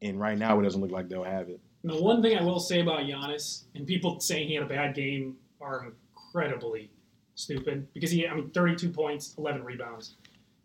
And right now, it doesn't look like they'll have it. The one thing I will say about Giannis, and people saying he had a bad game are incredibly stupid because he, I mean, 32 points, 11 rebounds.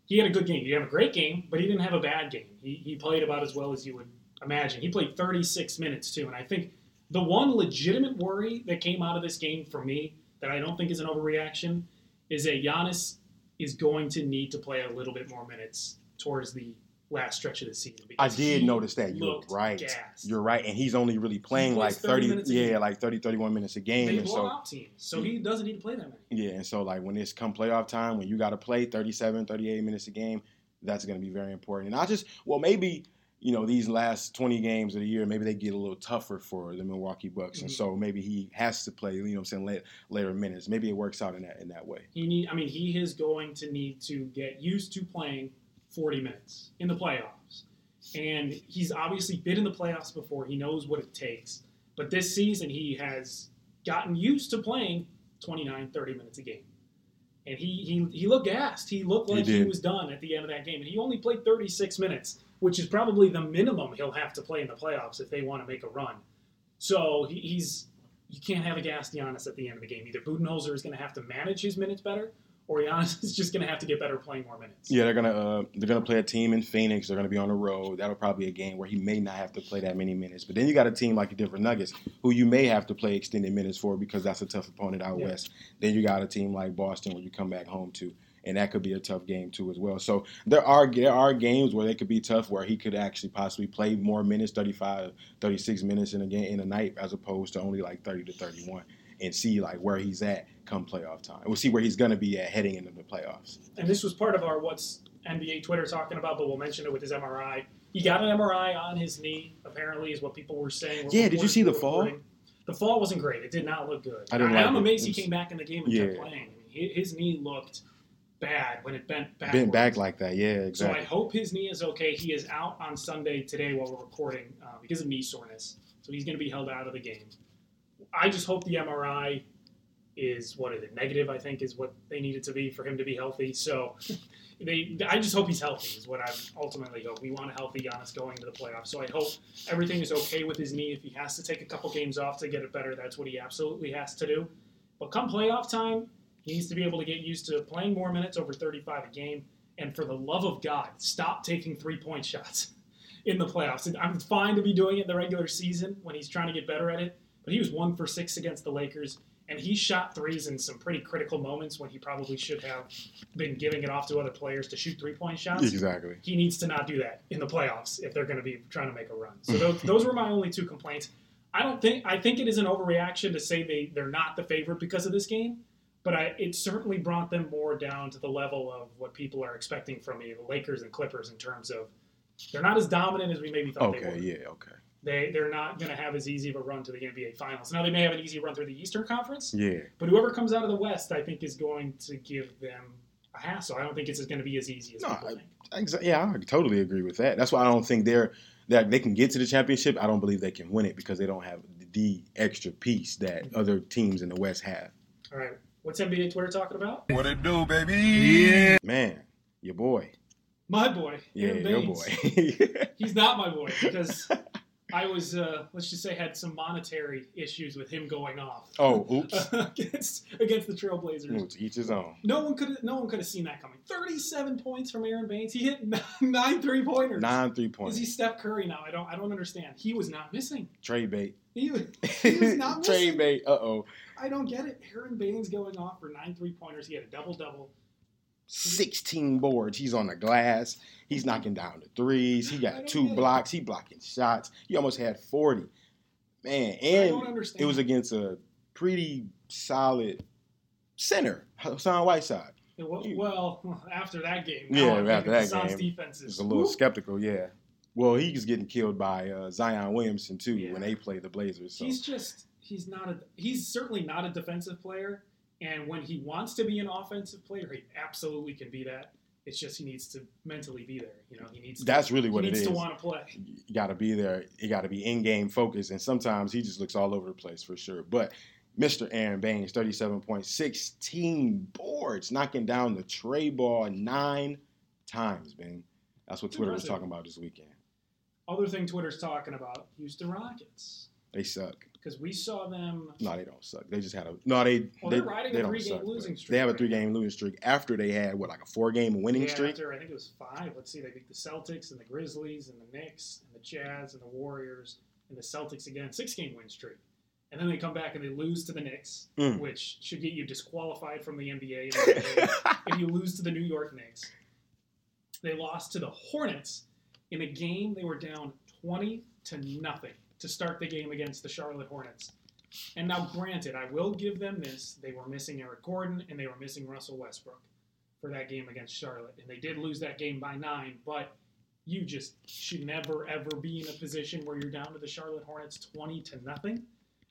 He had a good game. He have a great game, but he didn't have a bad game. He, he played about as well as you would imagine. He played 36 minutes too, and I think the one legitimate worry that came out of this game for me that I don't think is an overreaction is that Giannis is going to need to play a little bit more minutes towards the last stretch of the season. I did notice that. You're right. gassed. You're right. And he's only really playing like 30 30, yeah, like 30, 31 minutes a game. they and blow so, out teams, so he doesn't need to play that many. yeah, and so like when it's come playoff time, when you got to play 37, 38 minutes a game, that's going to be very important. And I just, well, maybe, you know, these last 20 games of the year, maybe they get a little tougher for the Milwaukee Bucks. And Mhm. so maybe he has to play, you know what I'm saying, late, later minutes. Maybe it works out in that in that way. He need, I mean, he is going to need to get used to playing 40 minutes in the playoffs, and he's obviously been in the playoffs before. He knows what it takes, but this season he has gotten used to playing 29, 30 minutes a game. And he, he, he looked gassed. He looked like he, did. was done at the end of that game. And he only played 36 minutes, which is probably the minimum he'll have to play in the playoffs if they want to make a run. So he, he's you can't have a gassed Giannis at the end of the game. Either Budenholzer is going to have to manage his minutes better, or Giannis is just going to have to get better playing more minutes. Yeah, they're gonna uh, they're gonna play a team in Phoenix. They're gonna be on the road. That'll probably be a game where he may not have to play that many minutes. But then you got a team like the Denver Nuggets, who you may have to play extended minutes for because that's a tough opponent out Yeah. west. Then you got a team like Boston where you come back home to, and that could be a tough game too as well. So there are there are games where they could be tough where he could actually possibly play more minutes, 35, 36 minutes in a game in a night as opposed to only like 30 to 31 and see like where he's at come playoff time. We'll see where he's gonna be at heading into the playoffs. And this was part of our what's NBA Twitter talking about, but we'll mention it with his MRI. He got an MRI on his knee, apparently, is what people were saying. Yeah, did you see the fall? reporting. The fall wasn't great. It did not look good. I didn't And like I'm it. amazed It he came back in the game and Yeah. kept playing. I mean, his knee looked bad when it bent back. Bent back like that, yeah, exactly. So I hope his knee is okay. He is out on Sunday today while we're recording uh, because of knee soreness. So he's going to be held out of the game. I just hope the MRI is what is it negative? I think is what they needed to be for him to be healthy. So they. I just hope he's healthy. Is what I ultimately hope. We want a healthy Giannis going to the playoffs. So I hope everything is okay with his knee. If he has to take a couple games off to get it better, that's what he absolutely has to do. But come playoff time, he needs to be able to get used to playing more minutes over 35 a game. And for the love of God, stop taking three point shots in the playoffs. And I'm fine to be doing it in the regular season when he's trying to get better at it. But he was one for six against the Lakers, and he shot threes in some pretty critical moments when he probably should have been giving it off to other players to shoot three point shots. Exactly. He needs to not do that in the playoffs if they're going to be trying to make a run. So those, those were my only two complaints. I don't think I think it is an overreaction to say they they're not the favorite because of this game, but I, it certainly brought them more down to the level of what people are expecting from me, the Lakers and Clippers, in terms of they're not as dominant as we maybe thought they were. Okay. Yeah. Okay. They they're not going to have as easy of a run to the NBA Finals. Now they may have an easy run through the Eastern Conference, Yeah. but whoever comes out of the West, I think, is going to give them a hassle. I don't think it's going to be as easy as No, people I- think. Yeah, I totally agree with that. That's why I don't think they're that they can get to the championship. I don't believe they can win it because they don't have the extra piece that mm-hmm. other teams in the West have. All right, what's NBA Twitter talking about? What it do, baby? Yeah. Man, your boy. My boy, Yeah, Aaron your boy. He's not my boy because I was, uh, let's just say, had some monetary issues with him going off oh, oops. against against the Trailblazers. Ooh, to each his own. No one could no one could have seen that coming. Thirty-seven points from Aron Baynes. He hit nine three pointers. Nine three pointers. Is he Steph Curry now? I don't I don't understand. He was not missing. Trade bait. He was, he was not Trade missing. bait. Uh oh. I don't get it. Aron Baynes going off for nine three pointers. He had a double double. 16 boards. He's on the glass. He's knocking down the threes. He got two blocks. He blocking shots. He almost had 40. Man, and it was against a pretty solid center, Hassan Whiteside. Well, after that game, Yeah, after that Suns game, defense is a little whoop. skeptical, yeah. Well, he's getting killed by uh, Zion Williamson too Yeah. when they play the Blazers. So He's just he's not a he's certainly not a defensive player, and when he wants to be an offensive player, he absolutely can be that. It's just he needs to mentally be there. You know, he needs. To, that's really what it is. he it needs is. to want to play. you got to be there. You got to be in game focused, and sometimes he just looks all over the place for sure. But Mr. Aron Baynes, thirty-seven point sixteen boards, knocking down the tray ball nine times. Man, that's what Twitter was talking about this weekend. Other thing Twitter's talking about: Houston Rockets, They suck. Because we saw them. No, they don't suck. They just had a no. They Well, they, they're riding they a don't three-game suck, losing streak They have a three-game losing streak after they had what like a four-game winning Yeah, streak. after I think it was five. Let's see, they beat the Celtics and the Grizzlies and the Knicks and the Jazz and the Warriors and the Celtics again, six game win streak. And then they come back and they lose to the Knicks, Mm. which should get you disqualified from the NBA in my opinion, if you lose to the New York Knicks. They lost to the Hornets in a game they were down 20 to nothing to start the game against the Charlotte Hornets. And now, granted, I will give them this. They were missing Eric Gordon and they were missing Russell Westbrook for that game against Charlotte. And they did lose that game by nine, but you just should never, ever be in a position where you're down to the Charlotte Hornets 20 to nothing.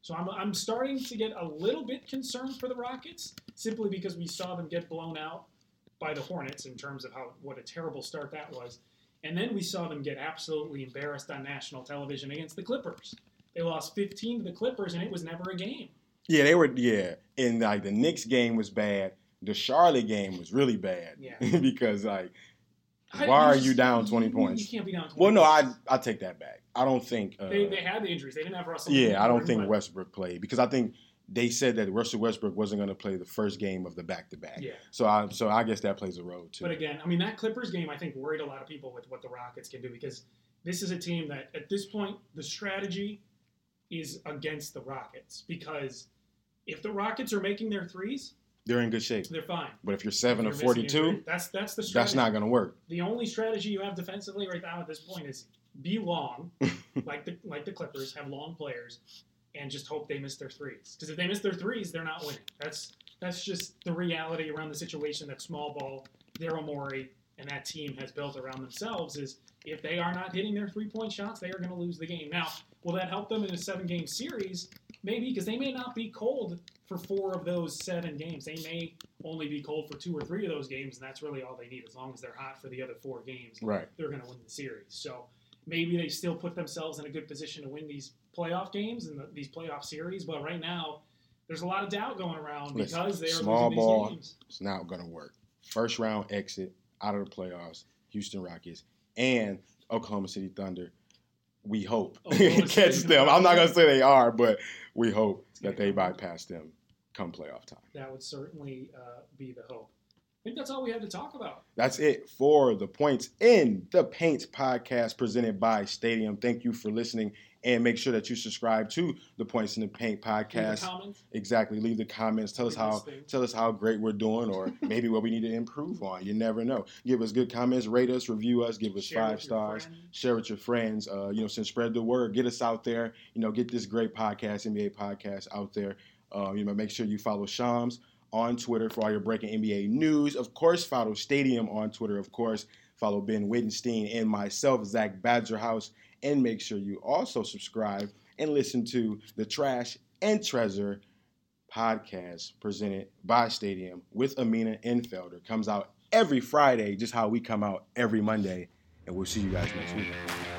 So I'm, I'm starting to get a little bit concerned for the Rockets simply because we saw them get blown out by the Hornets in terms of how what a terrible start that was. And then we saw them get absolutely embarrassed on national television against the Clippers. They lost 15 to the Clippers, and it was never a game. Yeah, they were. Yeah, and like the Knicks game was bad. The Charlotte game was really bad. Yeah. because like, I- why are just- you down twenty points? You can't be down 20 Well, no, I points. I take that back. I don't think. Uh, They, they had the injuries. They didn't have Russell. yeah, I don't think Westbrook played because I think they said that Russell Westbrook wasn't going to play the first game of the back to back. Yeah. So I so I guess that plays a role too. But again, I mean that Clippers game I think worried a lot of people with what the Rockets can do because this is a team that at this point the strategy is against the Rockets because if the Rockets are making their threes, They're in good shape. they're fine. But if you're seven If or forty-two, that's that's the strategy. that's not going to work. the only strategy you have defensively right now at this point is be long, like the like the Clippers have long players, and just hope they miss their threes. Because if they miss their threes, they're not winning. That's that's just the reality around the situation that small ball, Daryl Morey, and that team has built around themselves. Is if they are not hitting their three point shots, they are going to lose the game. Now, will that help them in a seven game series? Maybe because they may not be cold for four of those seven games. They may only be cold for two or three of those games, and that's really all they need. As long as they're hot for the other four games, Right. they're going to win the series. So maybe they still put themselves in a good position to win these playoff games and the, these playoff series. But right now, there's a lot of doubt going around Listen, because they are small losing ball. these games. It's not going to work. First round exit. out of the playoffs, Houston Rockets, and Oklahoma City Thunder. We hope catch them. I'm not gonna say they are, but we hope that they bypass them come playoff time. That would certainly uh, be the hope. I think that's all we had to talk about. That's it for the points in the Paint podcast presented by Stadium. Thank you for listening, and make sure that you subscribe to the Points in the Paint Leave podcast. comment. Exactly. Leave the comments. Tell us Leave how us things. tell us how great we're doing, or maybe what we need to improve on. You never know. Give us good comments, rate us, review us, give us Share five stars, share with your friends. Uh, you know, since spread the word, get us out there. You know, get this great podcast, NBA podcast, out there. Um, you know, make sure you follow Shams on Twitter for all your breaking NBA news. Of course, follow Stadium on Twitter. Of course, follow Ben Wittenstein and myself, Zach Badgerhouse, and make sure you also subscribe and listen to the Trash and Treasure podcast presented by Stadium with Amina Enfelder. Comes out every Friday, just how we come out every Monday. And we'll see you guys next week.